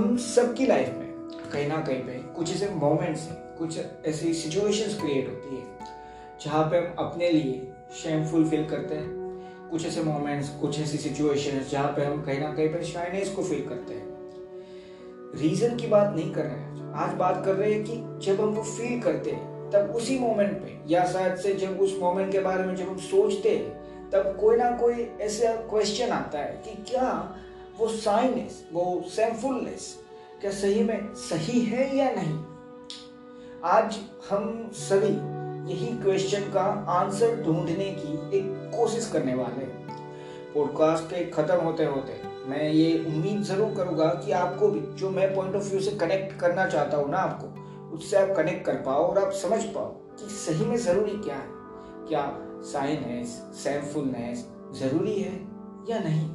हम सबकी लाइफ में, कहीं ना कहीं पे, कुछ ऐसे मोमेंट्स हैं, कुछ ऐसी सिचुएशंस क्रिएट होती है, जहाँ पे हम अपने लिए शेमफुल फील करते हैं। कुछ ऐसे मोमेंट्स कुछ ऐसी सिचुएशंस जहाँ पे हम कहीं ना कहीं पे शाइनेस को फील करते हैं। रीजन की बात नहीं कर रहे हैं। आज बात कर रहे हैं कि जब हम वो फील करते हैं, तब उसी मोमेंट पे, या शायद से जब उस मोमेंट के बारे में जब हम सोचते हैं, तब कोई ना कोई ऐसा क्वेश्चन आता है कि क्या वो साइनेस, वो सेमफुलनेस, क्या सही में सही है या नहीं? आज हम सभी यही क्वेश्चन का आंसर ढूँढने की एक कोशिश करने वाले हैं। पॉडकास्ट के खत्म होते होते मैं ये उम्मीद ज़रूर करूँगा कि आपको भी, जो मैं पॉइंट ऑफ़ व्यू से कनेक्ट करना चाहता हूँ ना आपको, उससे आप कनेक्ट कर पाओ और आप समझ पाओ कि सही में ज़रूरी क्या है। क्या साइनेस सेमफुलनेस ज़रूरी है या नहीं?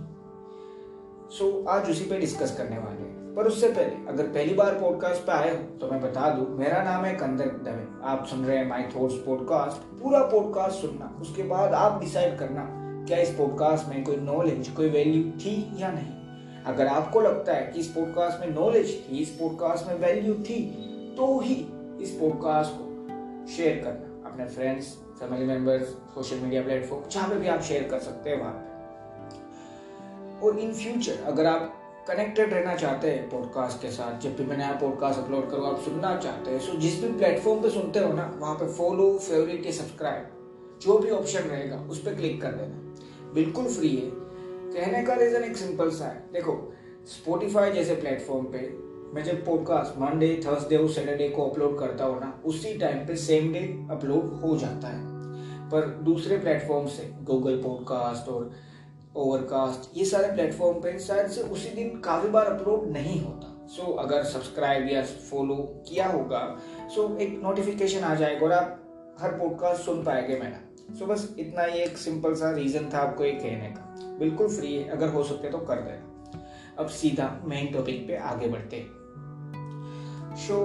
सो so, आज उसी पे डिस्कस करने वाले हैं। पर उससे पहले अगर पहली बार पॉडकास्ट पे आए हो तो मैं बता दूँ मेरा नाम है कंदर दवे। आप सुन रहे हैं माई थॉट्स पॉडकास्ट पूरा पॉडकास्ट सुनना उसके बाद आप डिसाइड करना क्या इस पॉडकास्ट में कोई नॉलेज कोई वैल्यू थी या नहीं। अगर आपको लगता है कि इस पॉडकास्ट में नॉलेज थी इस पॉडकास्ट में वैल्यू थी तो ही इस पॉडकास्ट को शेयर करना। अपने friends family members social media platform जहाँ पे भी आप शेयर कर सकते हैं वहाँ और इन फ्यूचर अगर आप कनेक्टेड रहना चाहते हैं पॉडकास्ट के साथ, जब भी मैं नया पॉडकास्ट अपलोड करूँ, आप सुनना चाहते हैं सो जिस भी प्लेटफॉर्म पे सुनते हो ना, वहाँ पे फॉलो फेवरेट या सब्सक्राइब जो भी ऑप्शन रहेगा, उस पर क्लिक कर देना। बिल्कुल फ्री है। कहने का रीज़न एक सिंपल सा है। देखो स्पोटिफाई जैसे प्लेटफॉर्म पे मैं जब पॉडकास्ट मंडे थर्सडे और सैटरडे को अपलोड करता हूँ ना, उसी टाइम पे सेम डे अपलोड हो जाता है। पर दूसरे प्लेटफॉर्म से गूगल पॉडकास्ट और ओवरकास्ट ये सारे प्लेटफॉर्म पे शायद से उसी दिन काफ़ी बार अपलोड नहीं होता। सो so, अगर सब्सक्राइब या फॉलो किया होगा सो so, एक नोटिफिकेशन आ जाएगा और आप हर पॉडकास्ट सुन पाएँगे मेरा सो so, बस इतना ही एक सिंपल सा रीज़न था आपको ये कहने का। बिल्कुल फ्री है अगर हो सके तो कर देना। अब सीधा मेन टॉपिक पे आगे बढ़ते सो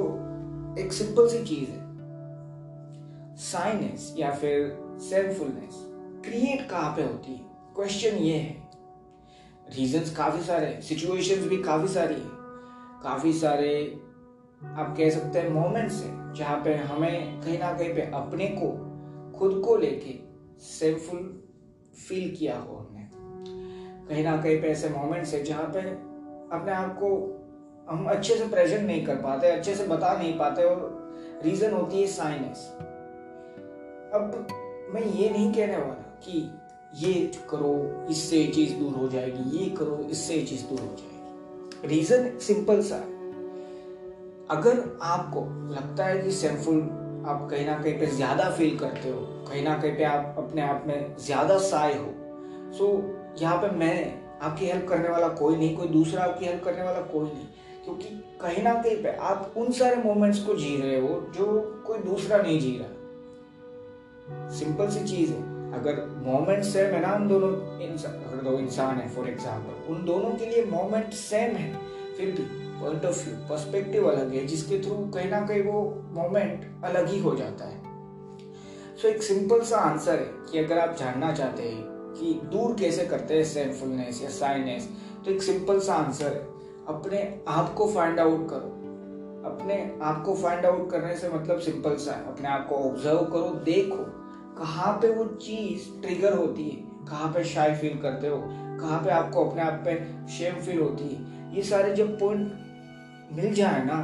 एक सिंपल सी चीज़ है। साइनेस या फिर सेल्फुलनेस क्रिएट कहाँ पे होती है? क्वेश्चन ये है। रीजंस काफ़ी सारे सिचुएशंस भी काफ़ी सारी है। काफ़ी सारे, आप कह सकते हैं मोमेंट्स हैं, जहाँ पे हमें कहीं ना कहीं पे अपने को, खुद को लेके सेफुल फील किया हो हमने। कहीं ना कहीं पे ऐसे मोमेंट्स है जहाँ पे अपने आप को हम अच्छे से प्रेजेंट नहीं कर पाते, अच्छे से बता नहीं पाते और रीजन होती है साइनेस अब मैं ये नहीं कहने वाला कि ये करो, इससे ये चीज़ दूर हो जाएगी, ये करो, इससे ये चीज़ दूर हो जाएगी। रीजन सिंपल सा है। अगर आपको लगता है कि सेमफुल आप कहीं ना कहीं पे ज़्यादा फील करते हो, कहीं ना कहीं पे आप अपने आप में ज़्यादा साय हो सो यहाँ पे मैं आपकी हेल्प करने वाला कोई नहीं, कोई दूसरा आपकी हेल्प करने वाला कोई नहीं, क्योंकि कहीं ना कहीं पे आप उन सारे मोमेंट्स को जी रहे हो जो कोई दूसरा नहीं जी रहा। सिंपल सी चीज़ है। अगर मोमेंट सेम है ना उन दोनों अगर दो इंसान है फॉर एग्ज़ाम्पल उन दोनों के लिए मोमेंट सेम है फिर भी पॉइंट ऑफ़ व्यू पर्सपेक्टिव अलग है जिसके थ्रू कहीं ना कहीं वो मोमेंट अलग ही हो जाता है। सो so, एक सिंपल सा आंसर है कि अगर आप जानना चाहते हैं कि दूर कैसे करते हैं सेमफुलनेस या साइनेस तो एक सिंपल सा आंसर है। अपने आप को फाइंड आउट करो। अपने आप को फाइंड आउट करने से मतलब सिंपल सा है। अपने आप को ऑब्ज़र्व करो देखो। कहाँ पे वो चीज़ ट्रिगर होती है? कहाँ पे शाई फील करते हो? कहाँ पे आपको अपने आप पे शेम फील होती है? ये सारे जब पॉइंट मिल जाए ना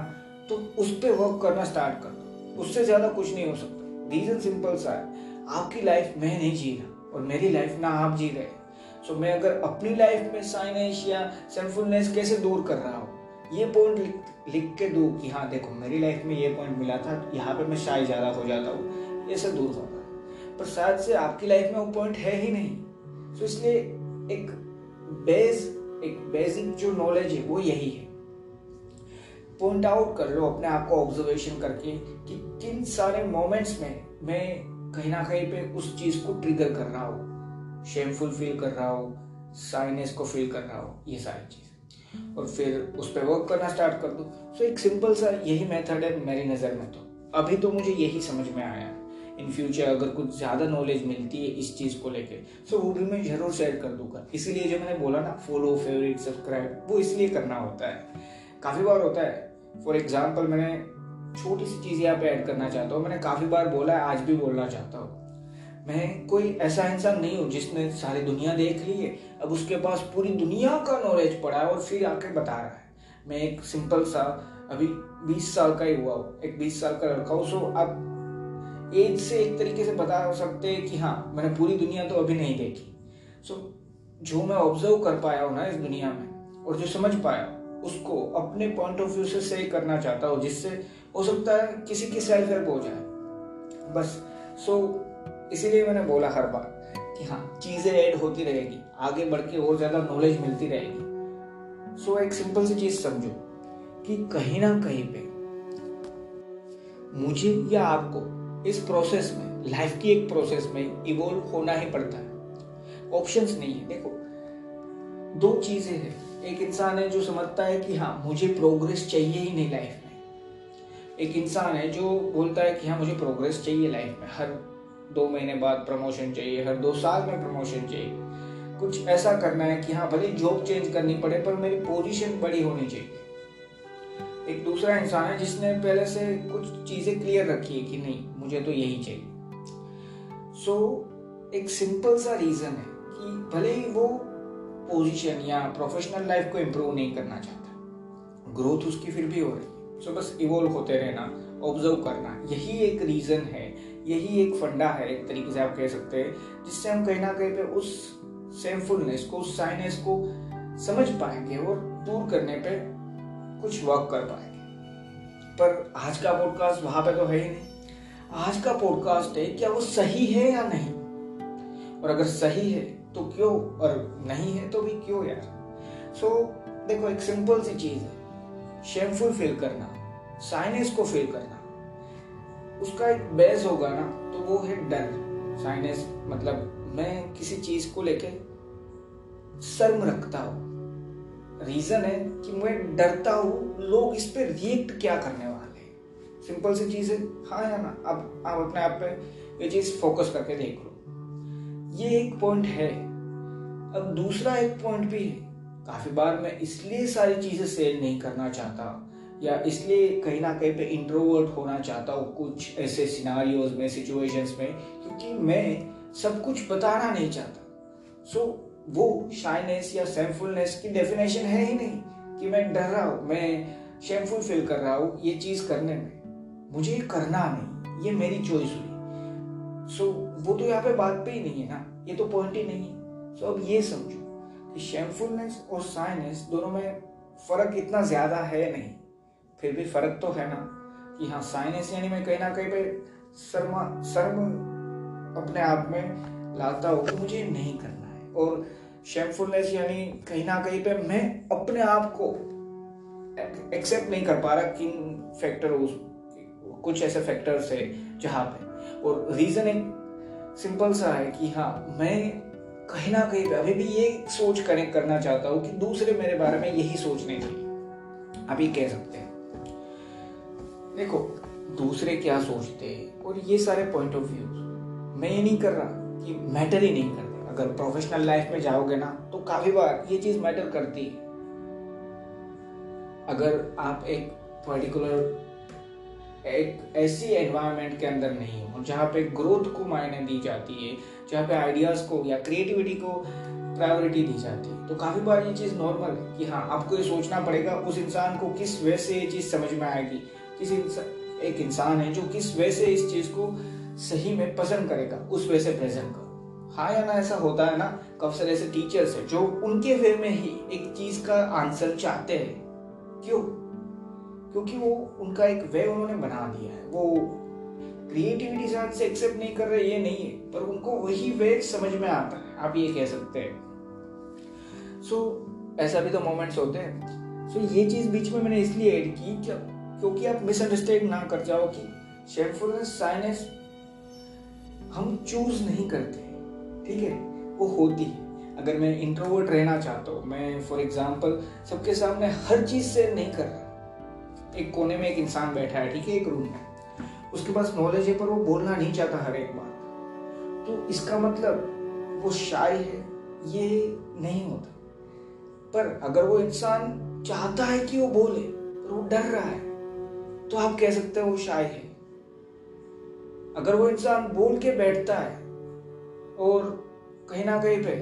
तो उस पर वर्क करना स्टार्ट कर दो। उससे ज़्यादा कुछ नहीं हो सकता। रीजन सिंपल सा है आपकी लाइफ मैं नहीं जी रहा और मेरी लाइफ ना आप जी रहे सो so, मैं अगर अपनी लाइफ में साइनेस या सेल्फुलनेस कैसे दूर कर रहा हूँ? ये पॉइंट लिख, लिख के दू कि हाँ देखो मेरी लाइफ में ये पॉइंट मिला था यहाँ पे मैं शाय ज़्यादा हो जाता हूँ। ये सब दूर होगा पर शायद से आपकी लाइफ में वो पॉइंट है ही नहीं। तो इसलिए एक बेस एक बेसिक जो नॉलेज है, वो यही है। पॉइंट आउट कर लो, अपने आप को ऑब्जर्वेशन करके कि किन सारे मोमेंट्स में मैं कहीं ना कहीं पे उस चीज़ को ट्रिगर कर रहा हूँ। शेमफुल फील कर रहा हूँ साइनेस को फील कर रहा हूँ, ये सारी चीज़। और फिर उस पर वर्क करना स्टार्ट कर दो। तो एक सिंपल सा यही मेथड है मेरी नज़र में तो। अभी तो मुझे यही समझ में आया। इन फ्यूचर अगर कुछ ज़्यादा नॉलेज मिलती है इस चीज़ को लेके सो वो भी मैं ज़रूर शेयर कर दूँगा। इसीलिए जो मैंने बोला ना फॉलो फेवरेट सब्सक्राइब वो इसलिए करना होता है। काफ़ी बार होता है। फॉर एग्ज़ाम्पल मैंने छोटी सी चीज़ यहाँ पे ऐड करना चाहता हूँ। मैंने काफ़ी बार बोला है आज भी बोलना चाहता हूँ। मैं कोई ऐसा इंसान नहीं हूँ जिसने सारी दुनिया देख ली है, अब उसके पास पूरी दुनिया का नॉलेज पड़ा है और फिर आके बता रहा है। मैं एक सिंपल सा, अभी 20 साल का ही हुआ हूँ। एक 20 साल का लड़का हूँ सो अब एज से एक तरीके से बता सकते हैं कि हाँ मैंने पूरी दुनिया तो अभी नहीं देखी। सो so, जो मैं ऑब्ज़र्व कर पाया हूँ ना इस दुनिया में और जो समझ पाया उसको अपने पॉइंट ऑफ़ व्यू से सही करना चाहता हूँ जिससे हो सकता है किसी की सेल्फ हेल्प हो जाए। बस सो so, इसीलिए मैंने बोला हर बार कि हाँ चीज़ें ऐड होती रहेगी आगे बढ़ के और ज़्यादा नॉलेज मिलती रहेगी। सो so, एक सिंपल सी चीज़ समझो कि कहीं ना कहीं पे मुझे या आपको इस प्रोसेस में लाइफ की एक प्रोसेस में इवोल्व होना ही पड़ता है। ऑप्शंस नहीं है। देखो, दो चीज़ें हैं। एक इंसान है जो समझता है कि हाँ मुझे प्रोग्रेस चाहिए ही नहीं लाइफ में। एक इंसान है जो बोलता है कि हाँ मुझे प्रोग्रेस चाहिए लाइफ में। हर दो महीने बाद प्रमोशन चाहिए, हर दो साल में प्रमोशन चाहिए। कुछ ऐसा करना है कि हाँ भले जॉब चेंज करनी पड़े, पर मेरी पोजीशन बड़ी होनी चाहिए। एक दूसरा इंसान है जिसने पहले से कुछ चीज़ें क्लियर रखी है कि नहीं मुझे तो यही चाहिए। सो so, एक सिंपल सा रीजन है कि भले ही वो पोजीशन या प्रोफेशनल लाइफ को इम्प्रूव नहीं करना चाहता ग्रोथ उसकी फिर भी हो रही है। सो so, बस इवोल्व होते रहना ऑब्ज़र्व करना यही एक रीजन है यही एक फंडा है एक तरीके से आप कह सकते हैं जिससे हम कहीं ना कहीं पे उस सेमफुलनेस को उस साइनेस को समझ पाएँगे और दूर करने पे कुछ वर्क कर पाएँगे। पर आज का पॉडकास्ट वहाँ पे तो है ही नहीं। आज का पॉडकास्ट है क्या वो सही है या नहीं? और अगर सही है तो क्यों? और नहीं है तो भी क्यों यार? सो so, देखो एक सिंपल सी चीज़ है। शेमफुल फील करना साइनेस को फील करना उसका एक बेस होगा ना तो वो है डर। साइनेस मतलब मैं किसी चीज़ को लेके शर्म रखता हूँ। रीजन है कि मैं डरता हूँ लोग इस पे रिएक्ट क्या करने वाले हैं? सिंपल सी चीज़ है। हाँ या ना? अब आप अपने आप पे ये चीज़ फोकस करके देख लो। ये एक पॉइंट है। अब दूसरा एक पॉइंट भी है। काफ़ी बार मैं इसलिए सारी चीज़ें सेल नहीं करना चाहता या इसलिए कहीं ना कहीं पे इंट्रोवर्ट होना चाहता हूँ कुछ ऐसे सिनारियोज में सिचुएशंस में क्योंकि मैं सब कुछ बताना नहीं चाहता। सो so, वो शाइनेस या सेमफुलनेस की डेफिनेशन है ही नहीं कि मैं डर रहा हूँ मैं शेमफुल फील कर रहा हूँ ये चीज़ करने में। मुझे ये करना नहीं ये मेरी चॉइस हुई। सो so, वो तो यहाँ पे बात पे ही नहीं है ना ये तो पॉइंट ही नहीं है। सो so, अब ये समझो कि शेमफुलनेस और साइनेस दोनों में फ़र्क इतना ज़्यादा है नहीं फिर भी फ़र्क तो है ना कि हाँ साइनेस यानी मैं कहीं ना कहीं पे शर्मा शर्म अपने आप में लाता हूँ तो मुझे नहीं करना। और शेमफुलनेस यानी कहीं ना कहीं पे मैं अपने आप को एक्सेप्ट नहीं कर पा रहा किन फैक्टर कुछ ऐसे फैक्टर्स है जहाँ पे। और रीजन एक सिंपल सा है कि हाँ मैं कहीं ना कहीं पे अभी भी ये सोच कनेक्ट करना चाहता हूँ कि दूसरे मेरे बारे में यही सोचने चाहिए अभी कह सकते हैं। देखो, दूसरे क्या सोचते हैं? और ये सारे पॉइंट ऑफ़ व्यू मैं ये नहीं कर रहा कि मैटर ही नहीं करते अगर प्रोफेशनल लाइफ में जाओगे ना तो काफ़ी बार ये चीज़ मैटर करती है। अगर आप एक पर्टिकुलर एक ऐसी एनवायरनमेंट के अंदर नहीं हो, जहाँ पे ग्रोथ को मायने दी जाती है, जहाँ पे आइडियाज़ को या क्रिएटिविटी को प्रायोरिटी दी जाती है तो काफ़ी बार ये चीज़ नॉर्मल है कि हाँ आपको ये सोचना पड़ेगा उस इंसान को किस वजह से ये चीज़ समझ में आएगी। किसी एक इंसान है जो किस वे से इस चीज़ को सही में पसंद करेगा, उस वे से प्रेजेंट करो हाँ या ना ऐसा होता है ना काफ़ी सारे ऐसे टीचर्स है जो उनके वे में ही एक चीज़ का आंसर चाहते हैं। क्यों? क्योंकि वो उनका एक वे उन्होंने बना दिया है। वो क्रिएटिविटी साथ से एक्सेप्ट नहीं कर रहे ये नहीं है पर उनको वही वे समझ में आता है आप ये कह सकते हैं। सो so, ऐसा भी तो मोमेंट्स होते हैं। सो so, ये चीज़ बीच में मैंने इसलिए ऐड की कि क्योंकि आप मिसअंडरस्टैंड ना कर जाओ कि शेमफुलनेस साइनेस हम चूज़ नहीं करते। ठीक है? वो होती है। अगर मैं इंट्रोवर्ट रहना चाहता हूँ, मैं फॉर एग्ज़ाम्पल सबके सामने हर चीज़ से नहीं कर रहा। एक कोने में एक इंसान बैठा है, ठीक है? एक रूम में। उसके पास नॉलेज है, पर वो बोलना नहीं चाहता हर एक बात। तो इसका मतलब वो शाय है, ये नहीं होता। पर अगर वो इंसान चाहता है कि वो बोले, पर वो डर रहा है तो आप कह सकते हैं वो शाय है। अगर वो इंसान बोल के बैठता है और कहीं ना कहीं पे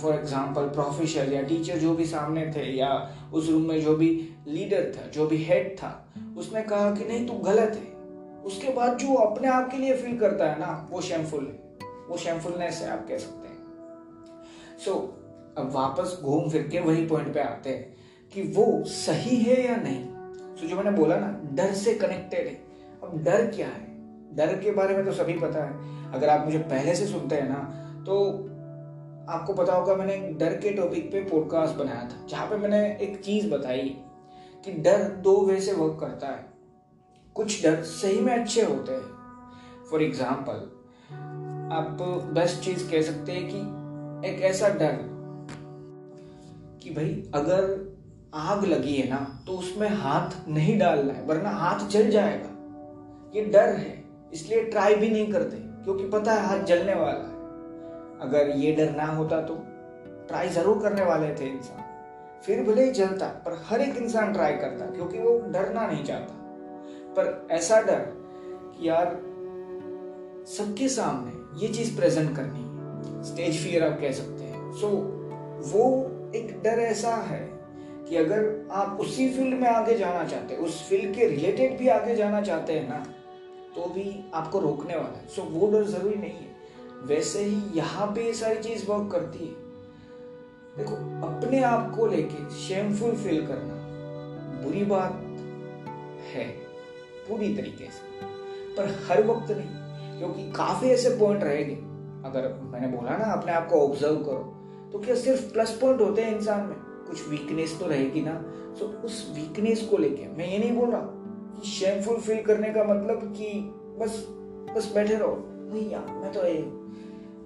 फॉर एग्ज़ाम्पल प्रोफेसर या टीचर जो भी सामने थे या उस रूम में जो भी लीडर था जो भी हेड था उसने कहा कि नहीं तू गलत है। उसके बाद जो अपने आप के लिए फील करता है ना वो शेमफुल है। वो शेमफुलनेस है आप कह सकते हैं। सो so, अब वापस घूम फिर के वही पॉइंट पे आते हैं कि वो सही है या नहीं। सो so, जो मैंने बोला ना डर से कनेक्टेड है। अब डर क्या है? डर के बारे में तो सभी पता है। अगर आप मुझे पहले से सुनते हैं ना तो आपको पता होगा मैंने डर के टॉपिक पे पॉडकास्ट बनाया था, जहाँ पे मैंने एक चीज़ बताई कि डर दो वे से वर्क करता है। कुछ डर सही में अच्छे होते हैं। फॉर एग्ज़ाम्पल आप बेस्ट चीज़ कह सकते हैं कि एक ऐसा डर कि भाई, अगर आग लगी है ना तो उसमें हाथ नहीं डालना है, वरना हाथ जल जाएगा। ये डर है। इसलिए ट्राई भी नहीं करते क्योंकि पता है हाथ जलने वाला है। अगर ये डर ना होता तो ट्राई ज़रूर करने वाले थे इंसान। फिर भले ही जलता पर हर एक इंसान ट्राई करता क्योंकि वो डरना नहीं चाहता। पर ऐसा डर कि यार सबके सामने ये चीज़ प्रेजेंट करनी है। स्टेज फियर आप कह सकते हैं। सो so, वो एक डर ऐसा है कि अगर आप उसी फ़ील्ड में आगे जाना चाहते हैं उस फ़ील्ड के रिलेटेड भी आगे जाना चाहते हैं ना तो भी आपको रोकने वाला है। सो वो डर ज़रूरी नहीं है। वैसे ही यहाँ पे ये सारी चीज़ वर्क करती है। देखो, अपने आप को लेके शेमफुल फील करना बुरी बात है, पूरी तरीके से। पर हर वक्त नहीं, क्योंकि काफ़ी ऐसे पॉइंट रहेंगे। अगर मैंने बोला ना, अपने आप को ऑब्ज़र्व करो तो क्या सिर्फ़ प्लस पॉइंट होते हैं इंसान में? कुछ वीकनेस तो रहेगी ना। तो उस वीकनेस को लेके, मैं ये नहीं बोल रहा शेमफुल फील करने का मतलब कि बस बस बैठे रहो। नहीं यार, मैं तो ये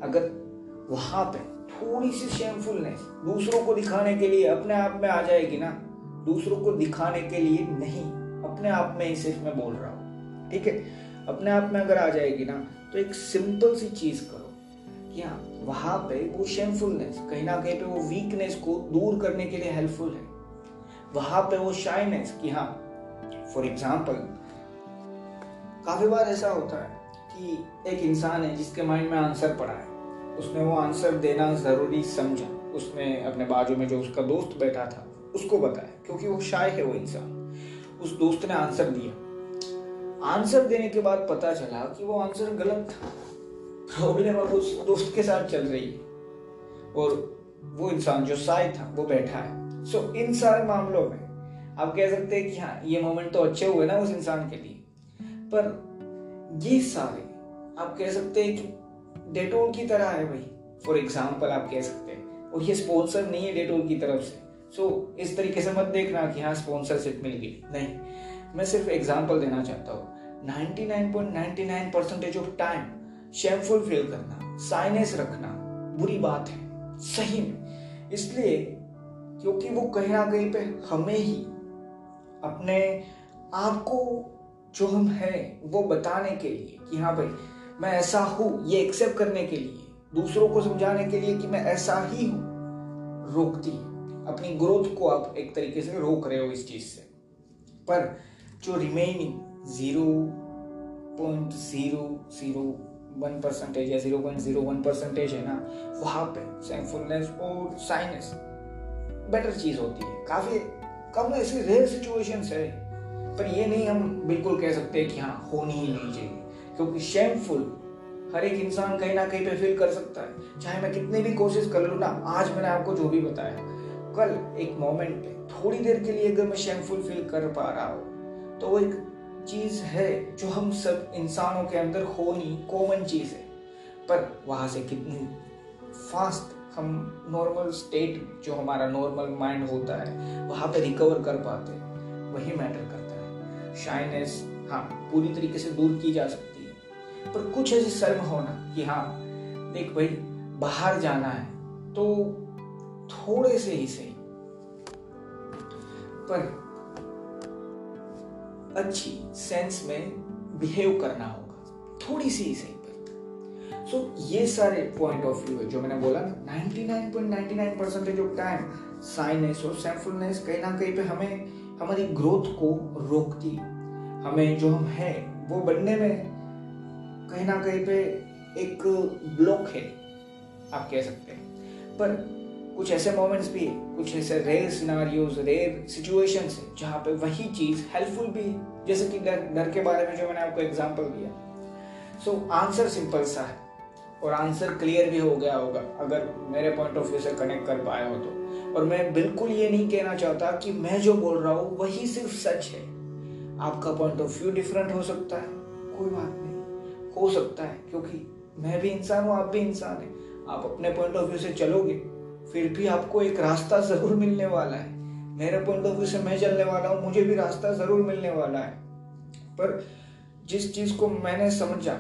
अगर वहाँ पे थोड़ी सी शेमफुलनेस दूसरों को दिखाने के लिए अपने आप में आ जाएगी ना, दूसरों को दिखाने के लिए नहीं, अपने आप में ही सिर्फ़ मैं बोल रहा हूँ। ठीक है? अपने आप में अगर आ जाएगी ना तो एक सिंपल सी चीज़ करो कि हाँ वहाँ पे वो शेमफुलनेस कहीं ना कहीं पे वो वीकनेस को दूर करने के लिए हेल्पफुल है। वहाँ पे वो शाइनेस कि हाँ फॉर एग्ज़ाम्पल काफ़ी बार ऐसा होता है कि एक इंसान है जिसके माइंड में आंसर पड़ा है। उसने वो आंसर देना ज़रूरी समझा। उसने अपने बाजू में जो उसका दोस्त बैठा था उसको बताया क्योंकि वो शाय है वो इंसान। उस दोस्त ने आंसर दिया। आंसर देने के बाद पता चला कि वो आंसर गलत था। प्रॉब्लम अब उस दोस्त के साथ चल रही है। और वो इंसान जो साय था वो बैठा है। सो so, इन सारे मामलों में आप कह सकते हैं कि हाँ ये मोमेंट तो अच्छे हुए ना उस इंसान के लिए। पर ये सारे आप कह सकते हैं कि डेटोल की तरह है भाई। फॉर एग्ज़ाम्पल आप कह सकते हैं। और ये स्पॉन्सर नहीं है डेटोल की तरफ़ से। सो so, इस तरीके से मत देखना कि हाँ स्पॉन्सरशिप मिल गई। नहीं। मैं सिर्फ़ एग्ज़ाम्पल देना चाहता हूँ। 99.99 percentage of time shameful feel करना साइनेस रखना बुरी बात है। सही में। इसलिए क्योंकि वो कहीं ना कहीं पे हमें ही अपने आप को जो हम हैं, वो बताने के लिए कि हाँ भाई, मैं ऐसा हूँ, ये एक्सेप्ट करने के लिए। दूसरों को समझाने के लिए कि मैं ऐसा ही हूँ। रोकती अपनी ग्रोथ को आप एक तरीके से रोक रहे हो इस चीज़ से। पर जो remaining zero point zero zero one percentage या zero point zero one percentage है ना, वहाँ पे सेंफुलनेस और साइनेस बेटर चीज़ होती है। काफ़ी कम ऐसी रेयर सिचुएशंस है। पर ये नहीं हम बिल्कुल कह सकते कि हाँ होनी ही नहीं चाहिए। क्योंकि शेमफुल हर एक इंसान कहीं ना कहीं पे फील कर सकता है। चाहे मैं कितनी भी कोशिश कर लू ना, आज मैंने आपको जो भी बताया, कल एक मोमेंट पे थोड़ी देर के लिए अगर मैं शेमफुल फील कर पा रहा हूँ तो वो एक चीज़ है जो हम सब इंसानों के अंदर होनी कॉमन चीज़ है। पर वहाँ से कितनी फास्ट हम नॉर्मल स्टेट जो हमारा नॉर्मल माइंड होता है, वहाँ पे रिकवर कर पाते हैं। वही मैटर करता है। शाइनेस हाँ पूरी तरीके से दूर की जा सकती है। पर कुछ ऐसी शर्म होना कि हाँ देख भाई, बाहर जाना है तो थोड़े से ही सही। पर अच्छी सेंस में बिहेव करना होगा। थोड़ी सी ही सही। सो ये सारे पॉइंट ऑफ़ व्यू है, जो मैंने बोला ना 99.99 परसेंटेज ऑफ़ टाइम साइनेस और सैम्फुलनेस कहीं ना कहीं पे हमें, हमारी ग्रोथ को रोकती हमें जो हम है, वो बनने में कहीं ना कहीं पे एक ब्लॉक है, आप कह सकते हैं। पर कुछ ऐसे मोमेंट्स भी है कुछ ऐसे रेयर सिनारियोज रेयर सिचुएशंस है, जहाँ पे वही चीज़ हेल्पफुल भी है। जैसे कि डर डर के बारे में जो मैंने आपको एग्जांपल दिया। सो आंसर सिंपल सा है। और आंसर क्लियर भी हो गया होगा, अगर मेरे पॉइंट ऑफ़ व्यू से कनेक्ट कर पाया हो तो। और मैं बिल्कुल ये नहीं कहना चाहता कि मैं जो बोल रहा हूँ, वही सिर्फ़ सच है। आपका पॉइंट ऑफ़ व्यू डिफरेंट हो सकता है। कोई बात नहीं। हो सकता है, क्योंकि मैं भी इंसान हूँ, आप भी इंसान है। आप अपने पॉइंट ऑफ़ व्यू से चलोगे, फिर भी आपको एक रास्ता ज़रूर मिलने वाला है। मेरे पॉइंट ऑफ़ व्यू से मैं चलने वाला हूँ, मुझे भी रास्ता ज़रूर मिलने वाला है। पर जिस चीज़ को मैंने समझा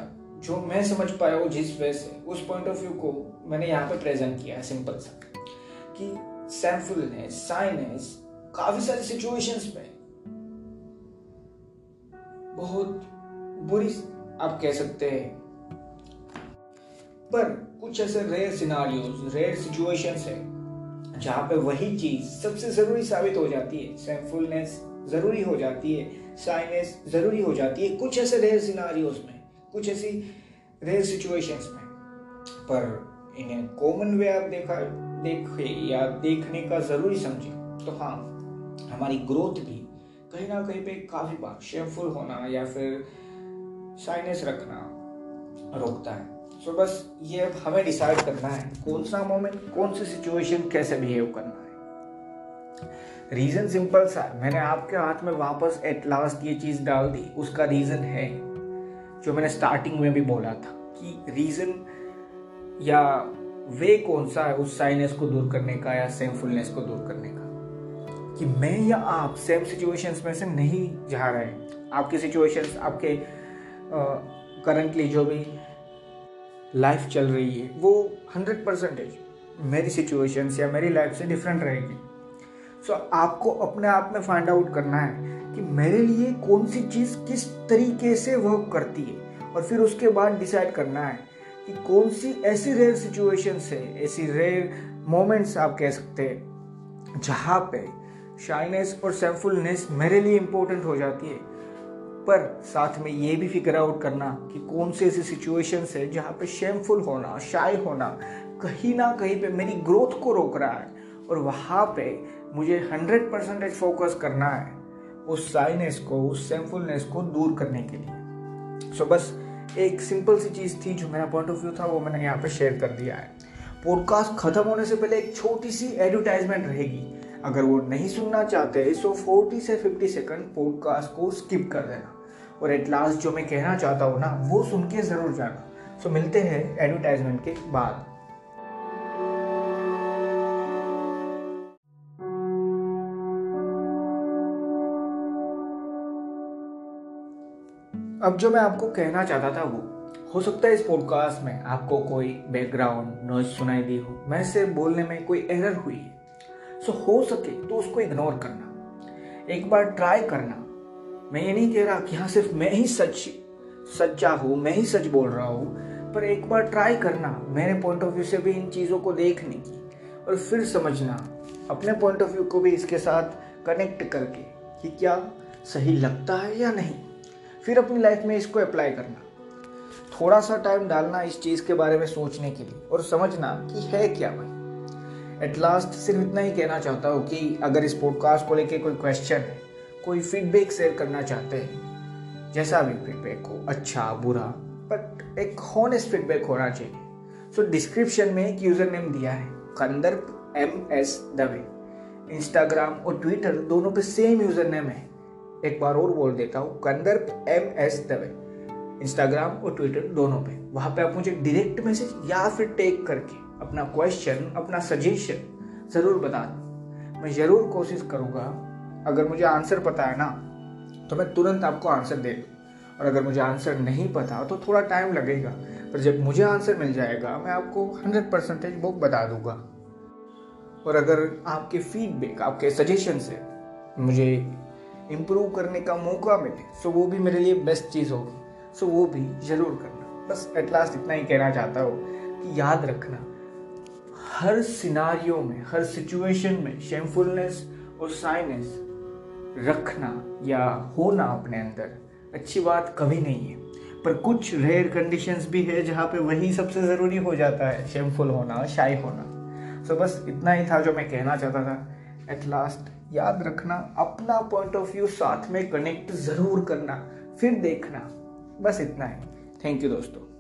जो मैं समझ पाया हूँ जिस वजह से, उस पॉइंट ऑफ़ व्यू को मैंने यहाँ पे प्रेजेंट किया है सिंपल सा। कि सैम्फुलनेस साइनेस काफ़ी सारी सिचुएशंस में बहुत बुरी आप कह सकते हैं। पर कुछ ऐसे रेयर सिनारियोज रेयर सिचुएशंस है, जहाँ पे वही चीज़ सबसे ज़रूरी साबित हो जाती है। सैम्फुलनेस ज़रूरी हो जाती है साइनेस ज़रूरी हो जाती है। कुछ ऐसे रेयर सिनारियोज में कुछ ऐसी रेयर सिचुएशंस में। पर इन्हें कॉमन वे आप देखा देखे या देखने का ज़रूरी समझे तो हाँ हमारी ग्रोथ भी कहीं ना कहीं पे काफ़ी बार शेमफुल होना या फिर साइनेस रखना रोकता है। सो so, बस ये अब हमें डिसाइड करना है कौन सा मोमेंट कौन सी सिचुएशन कैसे बिहेव करना है। रीजन सिंपल सा मैंने आपके हाथ में वापस एट लास्ट ये चीज़ डाल दी उसका रीजन है जो मैंने स्टार्टिंग में भी बोला था कि रीजन या वे कौन सा है उस साइनेस को दूर करने का या सेमफुलनेस को दूर करने का? कि मैं या आप सेम सिचुएशंस में से नहीं जा रहे हैं। आपकी सिचुएशंस आपके करंटली जो भी लाइफ चल रही है, वो हंड्रेड परसेंटेज मेरी सिचुएशंस या मेरी लाइफ से डिफरेंट रहेगी। सो आपको अपने आप में फाइंड आउट करना है कि मेरे लिए कौन सी चीज़ किस तरीके से वर्क करती है। और फिर उसके बाद डिसाइड करना है कि कौन सी ऐसी रेयर सिचुएशंस है, ऐसी रेयर मोमेंट्स आप कह सकते हैं, जहाँ पे शाइनेस और सेम्फुलनेस मेरे लिए इंपॉर्टेंट हो जाती है। पर साथ में ये भी फिगर आउट करना कि कौन सी ऐसी सिचुएशंस है जहाँ पे शेमफुल होना शाय होना, कहीं ना कहीं पे मेरी ग्रोथ को रोक रहा है। और वहाँ पे मुझे हंड्रेड परसेंटेज फोकस करना है उस साइनेस को उस सेमफुलनेस को दूर करने के लिए। सो so, बस एक सिंपल सी चीज़ थी जो मेरा पॉइंट ऑफ़ व्यू था वो मैंने यहाँ पे शेयर कर दिया है। पॉडकास्ट खत्म होने से पहले एक छोटी सी एडवर्टाइजमेंट रहेगी। अगर वो नहीं सुनना चाहते सो फोर्टी से फिफ्टी सेकंड पॉडकास्ट को स्किप कर देना। और एट लास्ट जो मैं कहना चाहता हूँ ना वो सुन के ज़रूर जाना। सो so, मिलते हैं एडवर्टाइजमेंट के बाद। अब जो मैं आपको कहना चाहता था वो, हो सकता है इस पॉडकास्ट में आपको कोई बैकग्राउंड नॉइज़ सुनाई दी हो। मैं से बोलने में कोई एरर हुई है। सो हो सके तो उसको इग्नोर करना। एक बार ट्राई करना। मैं ये नहीं कह रहा कि हाँ सिर्फ़ मैं ही सच, सच्चा हूँ, मैं ही सच बोल रहा हूँ, पर एक बार ट्राई करना मेरे पॉइंट ऑफ़ व्यू से भी इन चीज़ों को देखने की और फिर समझना, अपने पॉइंट ऑफ़ व्यू को भी इसके साथ कनेक्ट करके कि क्या सही लगता है या नहीं। फिर अपनी लाइफ में इसको अप्लाई करना। थोड़ा सा टाइम डालना इस चीज़ के बारे में सोचने के लिए और समझना कि है क्या भाई। एट लास्ट सिर्फ़ इतना ही कहना चाहता हूँ कि अगर इस पॉडकास्ट को लेके कोई क्वेश्चन है कोई फीडबैक शेयर करना चाहते हैं जैसा भी फीडबैक हो अच्छा बुरा बट एक हॉनेस्ट फीडबैक होना चाहिए। सो so, डिस्क्रिप्शन में एक यूज़र नेम दिया है Kandarp M S Dave Instagram और ट्विटर दोनों पे सेम यूज़र नेम है। एक बार और बोल देता हूँ Kandarp M S Dave. Instagram और ट्विटर दोनों पे। वहाँ पे आप मुझे डायरेक्ट मैसेज या फिर टेक करके अपना क्वेश्चन अपना सजेशन ज़रूर बता दो। मैं ज़रूर कोशिश करूँगा, अगर मुझे आंसर पता है ना तो मैं तुरंत आपको आंसर दे दूँ। और अगर मुझे आंसर नहीं पता तो थोड़ा टाइम लगेगा, पर जब मुझे आंसर मिल जाएगा, मैं आपको हंड्रेड परसेंटेज वो बता दूँगा। और अगर आपके फीडबैक आपके सजेशन से मुझे इम्प्रूव करने का मौका मिले सो वो भी मेरे लिए बेस्ट चीज़ होगी। सो वो भी ज़रूर करना। बस एट लास्ट इतना ही कहना चाहता हूँ कि याद रखना हर सिनारियों में हर सिचुएशन में शेमफुलनेस और साइनेस रखना या होना अपने अंदर अच्छी बात कभी नहीं है। पर कुछ रेयर कंडीशंस भी है जहाँ पे वही सबसे ज़रूरी हो जाता है शेमफुल होना शाई होना। सो so, बस इतना ही था जो मैं कहना चाहता था। एट लास्ट याद रखना, अपना पॉइंट ऑफ़ व्यू साथ में कनेक्ट ज़रूर करना, फिर देखना। बस इतना है। थैंक यू दोस्तों।